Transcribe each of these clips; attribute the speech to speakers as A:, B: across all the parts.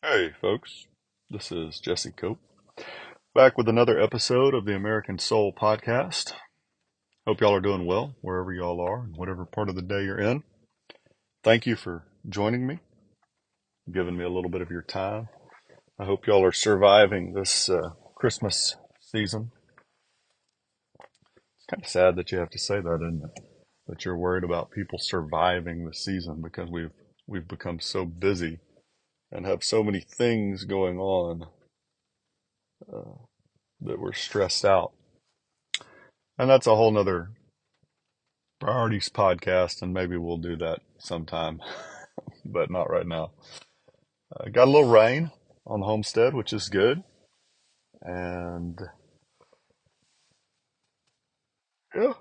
A: Hey, folks. This is Jesse Cope, back with another episode of the American Soul Podcast. Hope y'all are doing well wherever y'all are and whatever part of the day you're in. Thank you for joining me, giving me a little bit of your time. I hope y'all are surviving this uh, Christmas season. It's kind of sad that you have to say that, isn't it? That you're worried about people surviving the season because we've we've become so busy and have so many things going on uh, that we're stressed out. And that's a whole nother priorities podcast, and maybe we'll do that sometime, but not right now. Uh, got a little rain on the homestead, which is good. And yeah,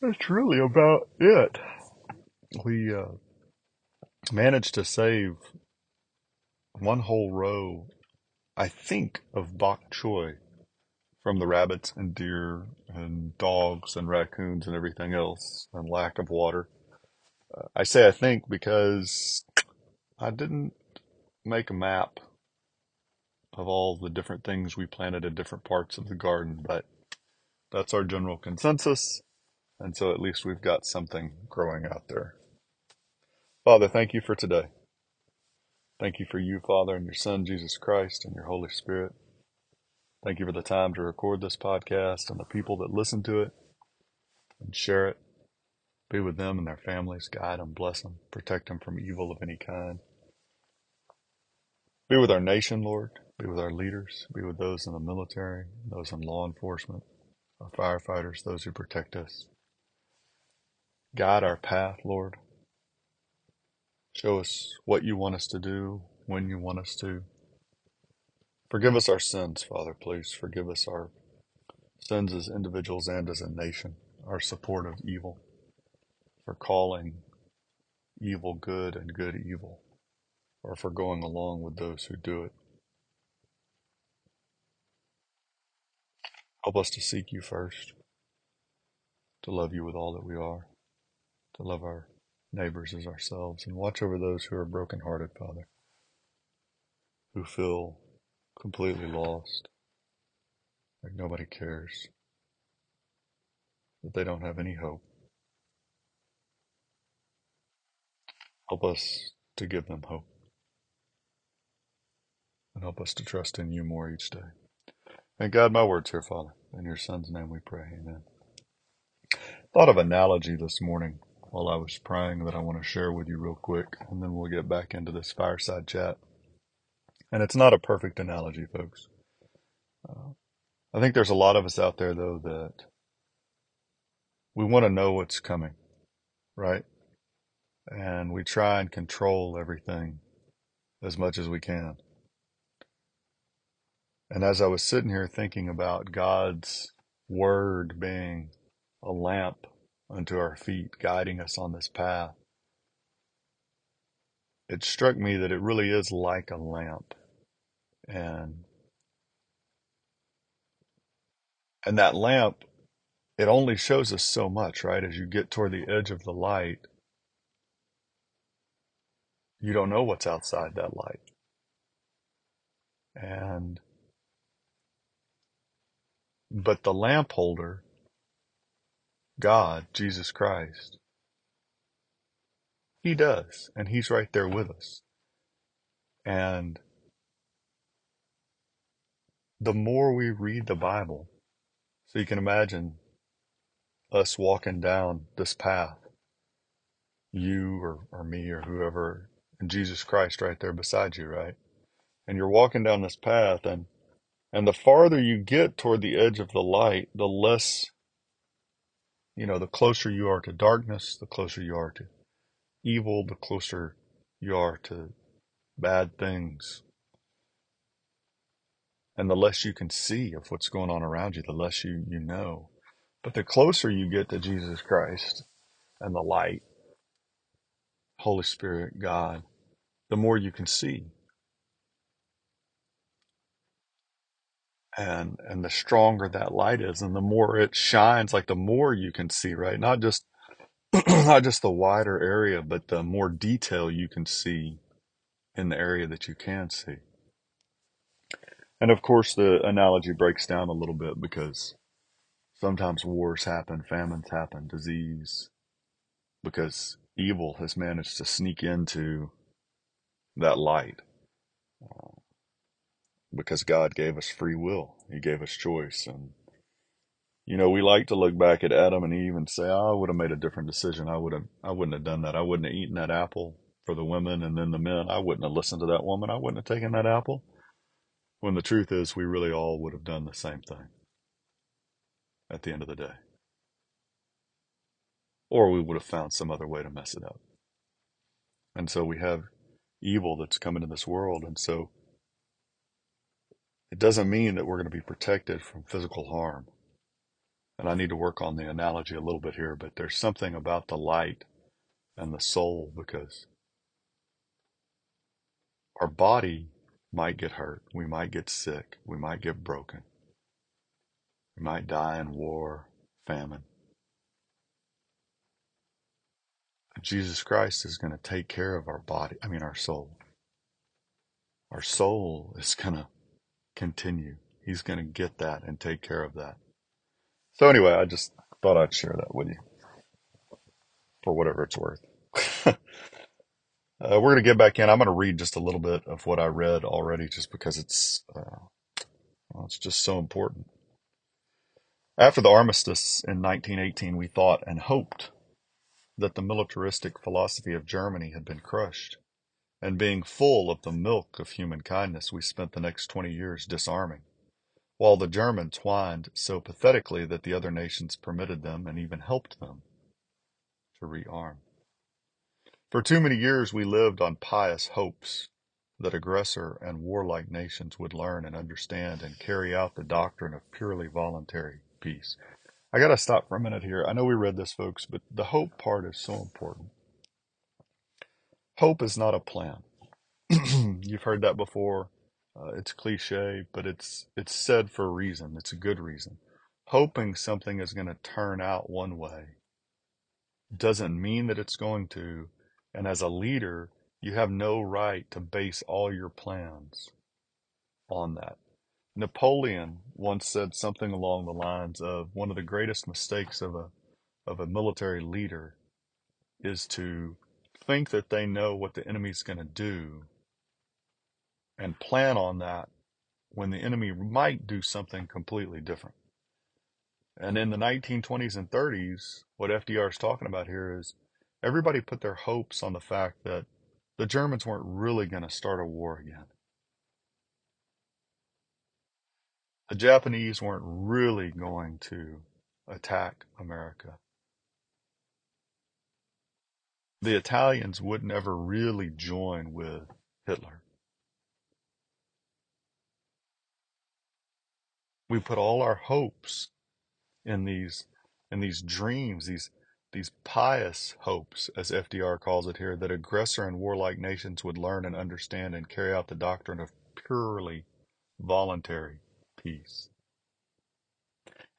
A: that's really about it. We uh, managed to save one whole row, I think, of bok choy from the rabbits and deer and dogs and raccoons and everything else and lack of water. Uh, I say I think because I didn't make a map of all the different things we planted in different parts of the garden, but that's our general consensus. And so at least we've got something growing out there. Father, thank you for today. Thank you for you, Father, and your Son, Jesus Christ, and your Holy Spirit. Thank you for the time to record this podcast and the people that listen to it and share it. Be with them and their families, guide them, bless them, protect them from evil of any kind. Be with our nation, Lord. Be with our leaders. Be with those in the military, those in law enforcement, our firefighters, those who protect us. Guide our path, Lord. Show us what you want us to do, when you want us to. Forgive us our sins, Father, please. Forgive us our sins as individuals and as a nation, our support of evil, for calling evil good and good evil, or for going along with those who do it. Help us to seek you first, to love you with all that we are, to love our neighbors as ourselves, and watch over those who are brokenhearted, Father, who feel completely lost, like nobody cares, that they don't have any hope. Help us to give them hope. And help us to trust in you more each day. And God, my words here, Father. In your Son's name we pray. Amen. Thought of analogy this morning while I was praying that I want to share with you real quick, and then we'll get back into this fireside chat. And it's not a perfect analogy, folks. Uh, I think there's a lot of us out there, though, that we want to know what's coming, right? And we try and control everything as much as we can. And as I was sitting here thinking about God's word being a lamp unto our feet, guiding us on this path, it struck me that it really is like a lamp. And and that lamp it only shows us so much right? As you get toward the edge of the light you don't know what's outside that light. And but the lamp holder god jesus christ he does and he's right there with us and the more we read the bible so you can imagine us walking down this path, you or, or me or whoever, and Jesus Christ right there beside you, right? And you're walking down this path and and the farther you get toward the edge of the light, the less you know, the closer you are to darkness, the closer you are to evil, the closer you are to bad things. And the less you can see of what's going on around you, the less you, you know. But the closer you get to Jesus Christ and the light, Holy Spirit, God, the more you can see. And and the stronger that light is and the more it shines, like the more you can see, right? Not just not just the wider area, but the more detail you can see in the area that you can see. And of course, the analogy breaks down a little bit because sometimes wars happen, famines happen, disease, because evil has managed to sneak into that light. Because God gave us free will, He gave us choice. And, you know, we like to look back at Adam and Eve and say, oh, I would have made a different decision. I would have, I wouldn't have done that. I wouldn't have eaten that apple for the women and then the men. I wouldn't have listened to that woman. I wouldn't have taken that apple. When the truth is, we really all would have done the same thing at the end of the day. Or we would have found some other way to mess it up. And so we have evil that's coming in this world. And so it doesn't mean that we're going to be protected from physical harm. And I need to work on the analogy a little bit here, but there's something about the light and the soul because our body might get hurt. We might get sick. We might get broken. We might die in war, famine. Jesus Christ is going to take care of our body, I mean, our soul. Our soul is going to continue. He's going to get that and take care of that. So, anyway, I just thought I'd share that with you for whatever it's worth. uh, we're going to get back in. I'm going to read just a little bit of what I read already just because it's, uh, well, it's just so important. After the armistice in 1918, we thought and hoped that the militaristic philosophy of Germany had been crushed, and being full of the milk of human kindness, we spent the next twenty years disarming, while the Germans whined so pathetically that the other nations permitted them and even helped them to rearm. For too many years we lived on pious hopes that aggressor and warlike nations would learn and understand and carry out the doctrine of purely voluntary peace. I got to stop for a minute here. I know we read this, folks, but the hope part is so important. Hope is not a plan. You've heard that before. Uh, it's cliche, but it's it's said for a reason. It's a good reason. Hoping something is going to turn out one way doesn't mean that it's going to. And as a leader, you have no right to base all your plans on that. Napoleon once said something along the lines of one of the greatest mistakes of a of a military leader is to think that they know what the enemy's going to do and plan on that when the enemy might do something completely different. And in the 1920s and 30s, what FDR is talking about here is everybody put their hopes on the fact that the Germans weren't really going to start a war again. the Japanese weren't really going to attack America. The Italians would never really join with Hitler. We put all our hopes in these in these dreams, these these pious hopes, as FDR calls it here, that aggressor and warlike nations would learn and understand and carry out the doctrine of purely voluntary peace.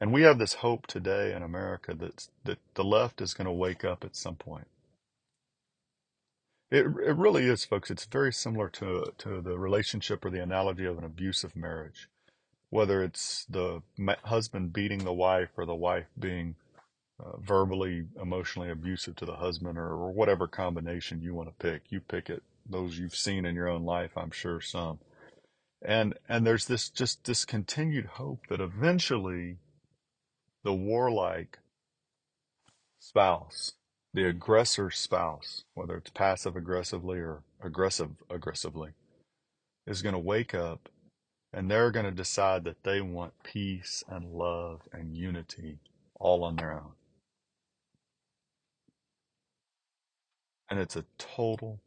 A: And we have this hope today in America that that the left is going to wake up at some point. It it really is, folks. It's very similar to to the relationship or the analogy of an abusive marriage, whether it's the husband beating the wife or the wife being uh, verbally, emotionally abusive to the husband, or, or whatever combination you want to pick. You pick it. Those you've seen in your own life, I'm sure some and and there's this just this continued hope that eventually the warlike spouse the aggressor spouse whether it's passive aggressively or aggressive aggressively is going to wake up and they're going to decide that they want peace and love and unity all on their own and it's a total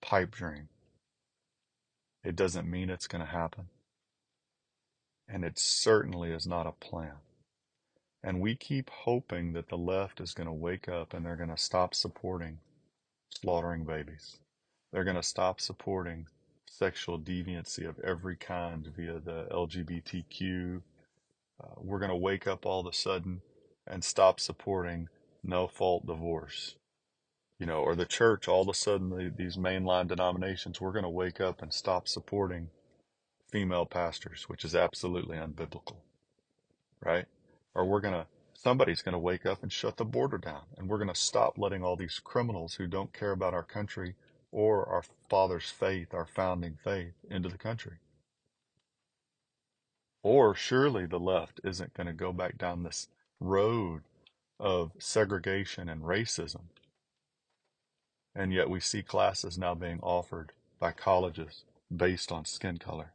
A: pipe dream it doesn't mean it's going to happen. And it certainly is not a plan. And we keep hoping that the left is going to wake up and they're going to stop supporting slaughtering babies. They're going to stop supporting sexual deviancy of every kind via the LGBTQ. Uh, we're going to wake up all of a sudden and stop supporting no fault divorce. you know, or the church, all of a sudden, the, these mainline denominations, we're going to wake up and stop supporting female pastors, which is absolutely unbiblical, right? Or we're going to, somebody's going to wake up and shut the border down, and we're going to stop letting all these criminals who don't care about our country or our father's faith, our founding faith, into the country. Or surely the left isn't going to go back down this road of segregation and racism. And yet we see classes now being offered by colleges based on skin color.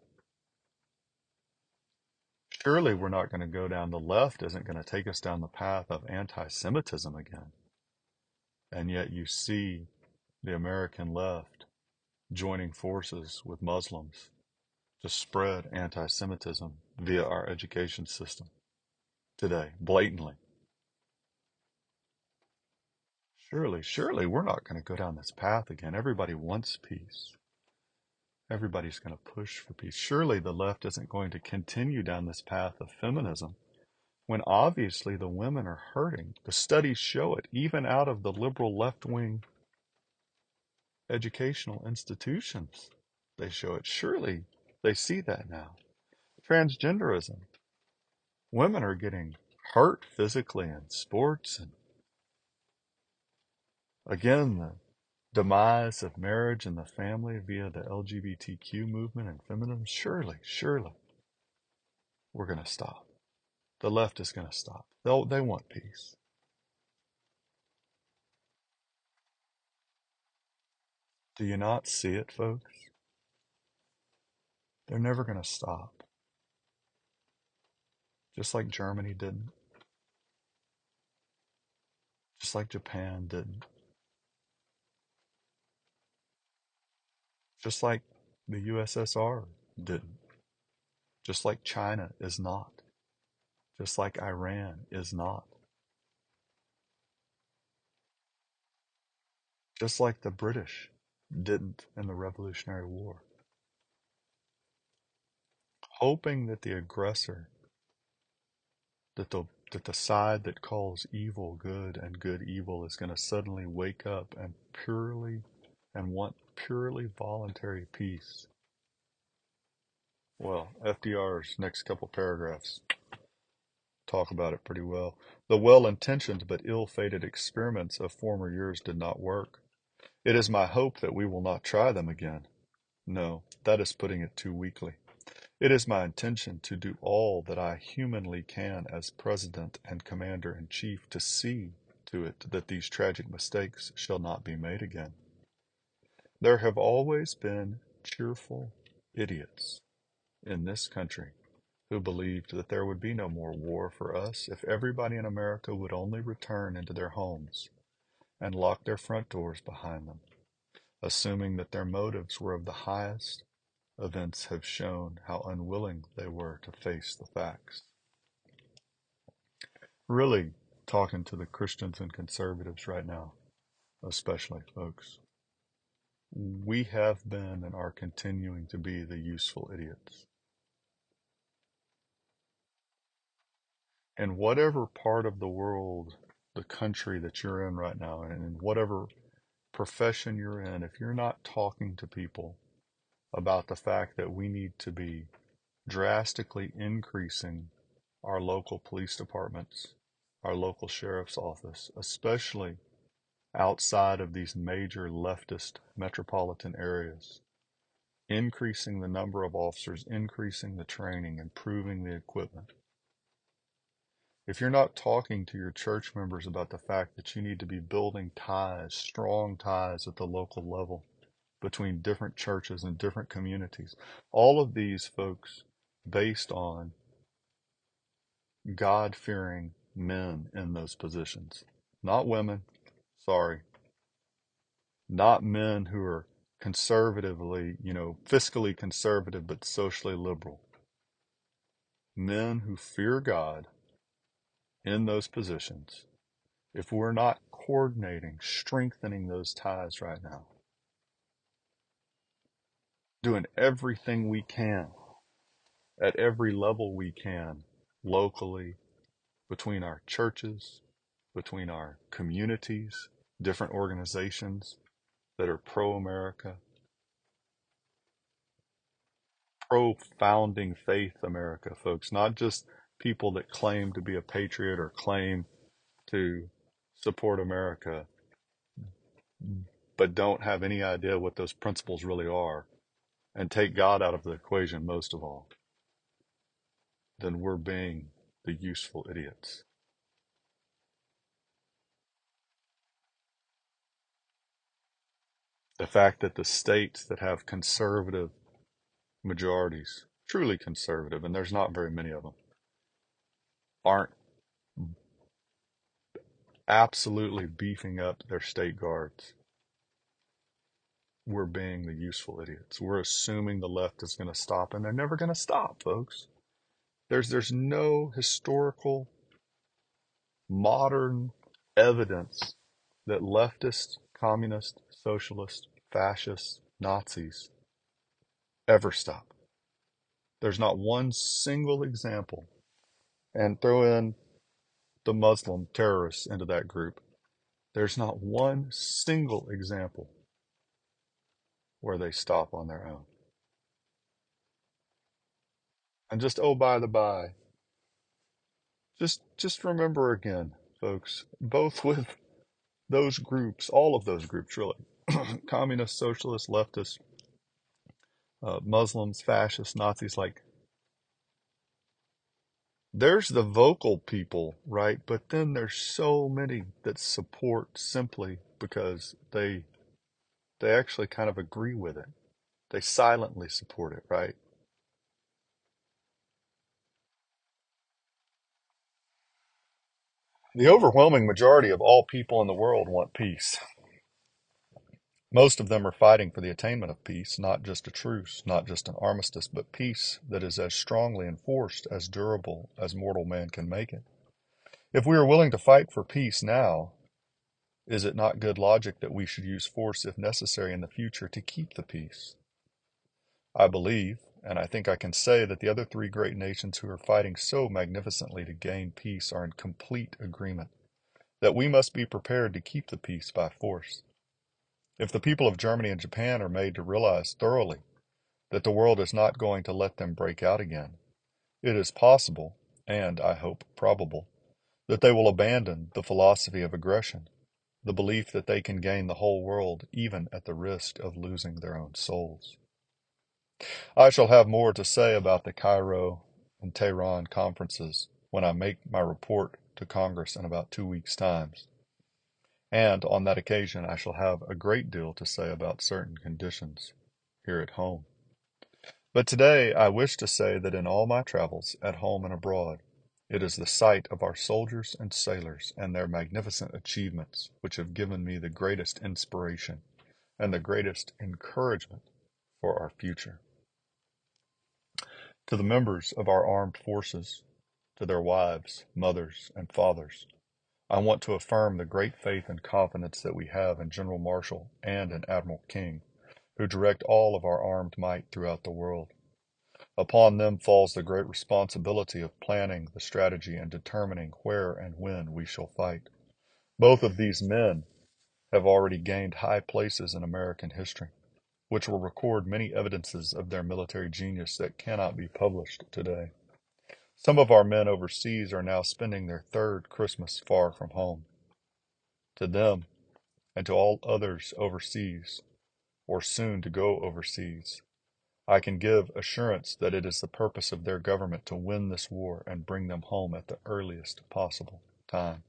A: Surely we're not going to go down the left isn't going to take us down the path of anti-Semitism again. And yet you see the American left joining forces with Muslims to spread anti-Semitism via our education system today, blatantly. Surely, surely we're not going to go down this path again. Everybody wants peace. Everybody's going to push for peace. Surely the left isn't going to continue down this path of feminism when obviously the women are hurting. The studies show it, even out of the liberal left wing educational institutions. They show it. Surely they see that now. Transgenderism. Women are getting hurt physically in sports and again the demise of marriage and the family via the LGBTQ movement and feminism. Surely, surely we're going to stop. The left is going to stop. They'll, they want peace. Do you not see it, folks? They're never going to stop. Just like Germany didn't. Just like Japan didn't. Just like the USSR didn't. Just like China is not. Just like Iran is not. Just like the British didn't in the Revolutionary War hoping that the aggressor, that the that the side that calls evil good and good evil is going to suddenly wake up and purely and want purely voluntary peace. Well, FDR's next couple paragraphs talk about it pretty well. The well intentioned but ill fated experiments of former years did not work. It is my hope that we will not try them again. No, that is putting it too weakly. It is my intention to do all that I humanly can as President and Commander in Chief to see to it that these tragic mistakes shall not be made again. There have always been cheerful idiots in this country who believed that there would be no more war for us if everybody in America would only return into their homes and lock their front doors behind them, assuming that their motives were of the highest Events have shown how unwilling they were to face the facts. Really talking to the Christians and conservatives right now, especially folks. We have been and are continuing to be the useful idiots. In whatever part of the world, the country that you're in right now, and in whatever profession you're in, if you're not talking to people about the fact that we need to be drastically increasing our local police departments, our local sheriff's office, especially outside of these major leftist metropolitan areas, increasing the number of officers, increasing the training, improving the equipment. If you're not talking to your church members about the fact that you need to be building ties, strong ties at the local level, between different churches and different communities. All of these folks based on God fearing men in those positions, not women. Sorry. Not men who are conservatively, you know, fiscally conservative but socially liberal. Men who fear God in those positions. If we're not coordinating, strengthening those ties right now, doing everything we can at every level we can locally, between our churches, between our communities, different organizations that are pro America, pro founding faith America, folks, not just people that claim to be a patriot or claim to support America, but don't have any idea what those principles really are and take God out of the equation most of all, then we're being the useful idiots. The fact that the states that have conservative majorities, truly conservative, and there's not very many of them, aren't absolutely beefing up their state guards. We're being the useful idiots. We're assuming the left is going to stop, and they're never going to stop, folks. There's there's no historical modern evidence that leftist communists, socialists, fascists, Nazis ever stop. There's not one single example. And throw in the Muslim terrorists into that group. There's not one single example where they stop on their own. And just oh by the by, just just remember again, folks, both with those groups, all of those groups really, communists, socialists, leftists, uh, Muslims, fascists, Nazis, like there's the vocal people, right? But then there's so many that support simply because they they actually kind of agree with it. They silently support it, right? The overwhelming majority of all people in the world want peace. Most of them are fighting for the attainment of peace, not just a truce, not just an armistice, but peace that is as strongly enforced, as durable as mortal man can make it. If we are willing to fight for peace now, is it not good logic that we should use force if necessary in the future to keep the peace? I believe, and I think I can say that the other three great nations who are fighting so magnificently to gain peace are in complete agreement that we must be prepared to keep the peace by force. If the people of Germany and Japan are made to realize thoroughly that the world is not going to let them break out again, it is possible, and I hope probable, that they will abandon the philosophy of aggression, the belief that they can gain the whole world even at the risk of losing their own souls. I shall have more to say about the Cairo and Tehran conferences when I make my report to Congress in about two weeks' time and on that occasion I shall have a great deal to say about certain conditions here at home. But today I wish to say that in all my travels, at home and abroad, it is the sight of our soldiers and sailors and their magnificent achievements which have given me the greatest inspiration and the greatest encouragement for our future. To the members of our armed forces, to their wives, mothers, and fathers, I want to affirm the great faith and confidence that we have in General Marshall and in Admiral King, who direct all of our armed might throughout the world. Upon them falls the great responsibility of planning the strategy and determining where and when we shall fight. Both of these men have already gained high places in American history, which will record many evidences of their military genius that cannot be published today. Some of our men overseas are now spending their third Christmas far from home. To them, and to all others overseas, or soon to go overseas, I can give assurance that it is the purpose of their government to win this war and bring them home at the earliest possible time.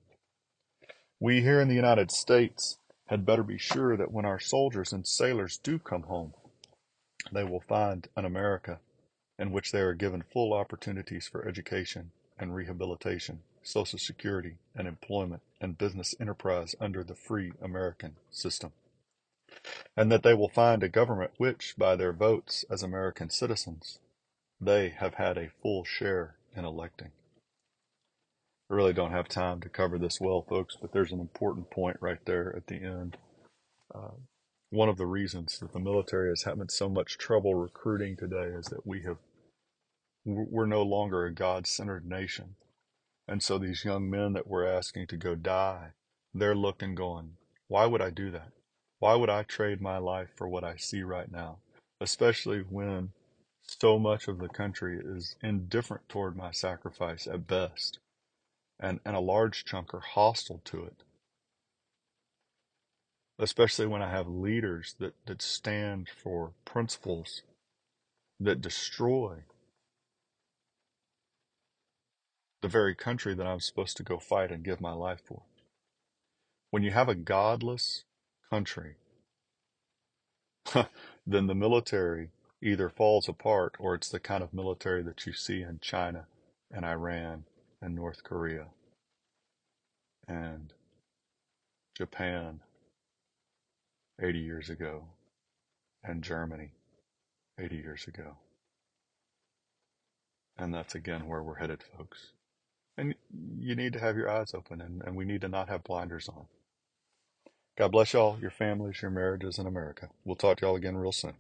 A: We here in the United States had better be sure that when our soldiers and sailors do come home, they will find an America in which they are given full opportunities for education and rehabilitation, Social Security and employment and business enterprise under the free American system. And that they will find a government which, by their votes as American citizens, they have had a full share in electing. I really don't have time to cover this well, folks, but there's an important point right there at the end. Uh, one of the reasons that the military is having so much trouble recruiting today is that we have we're no longer a God-centered nation. And so these young men that we're asking to go die, they're looking going, Why would I do that? Why would I trade my life for what I see right now? Especially when so much of the country is indifferent toward my sacrifice at best, and, and a large chunk are hostile to it. Especially when I have leaders that, that stand for principles that destroy the very country that I'm supposed to go fight and give my life for. When you have a godless country, then the military either falls apart or it's the kind of military that you see in China and Iran and North Korea and Japan 80 years ago and Germany 80 years ago. And that's again where we're headed, folks. And you need to have your eyes open and, and we need to not have blinders on. God bless y'all, your families, your marriages in America. We'll talk to y'all again real soon.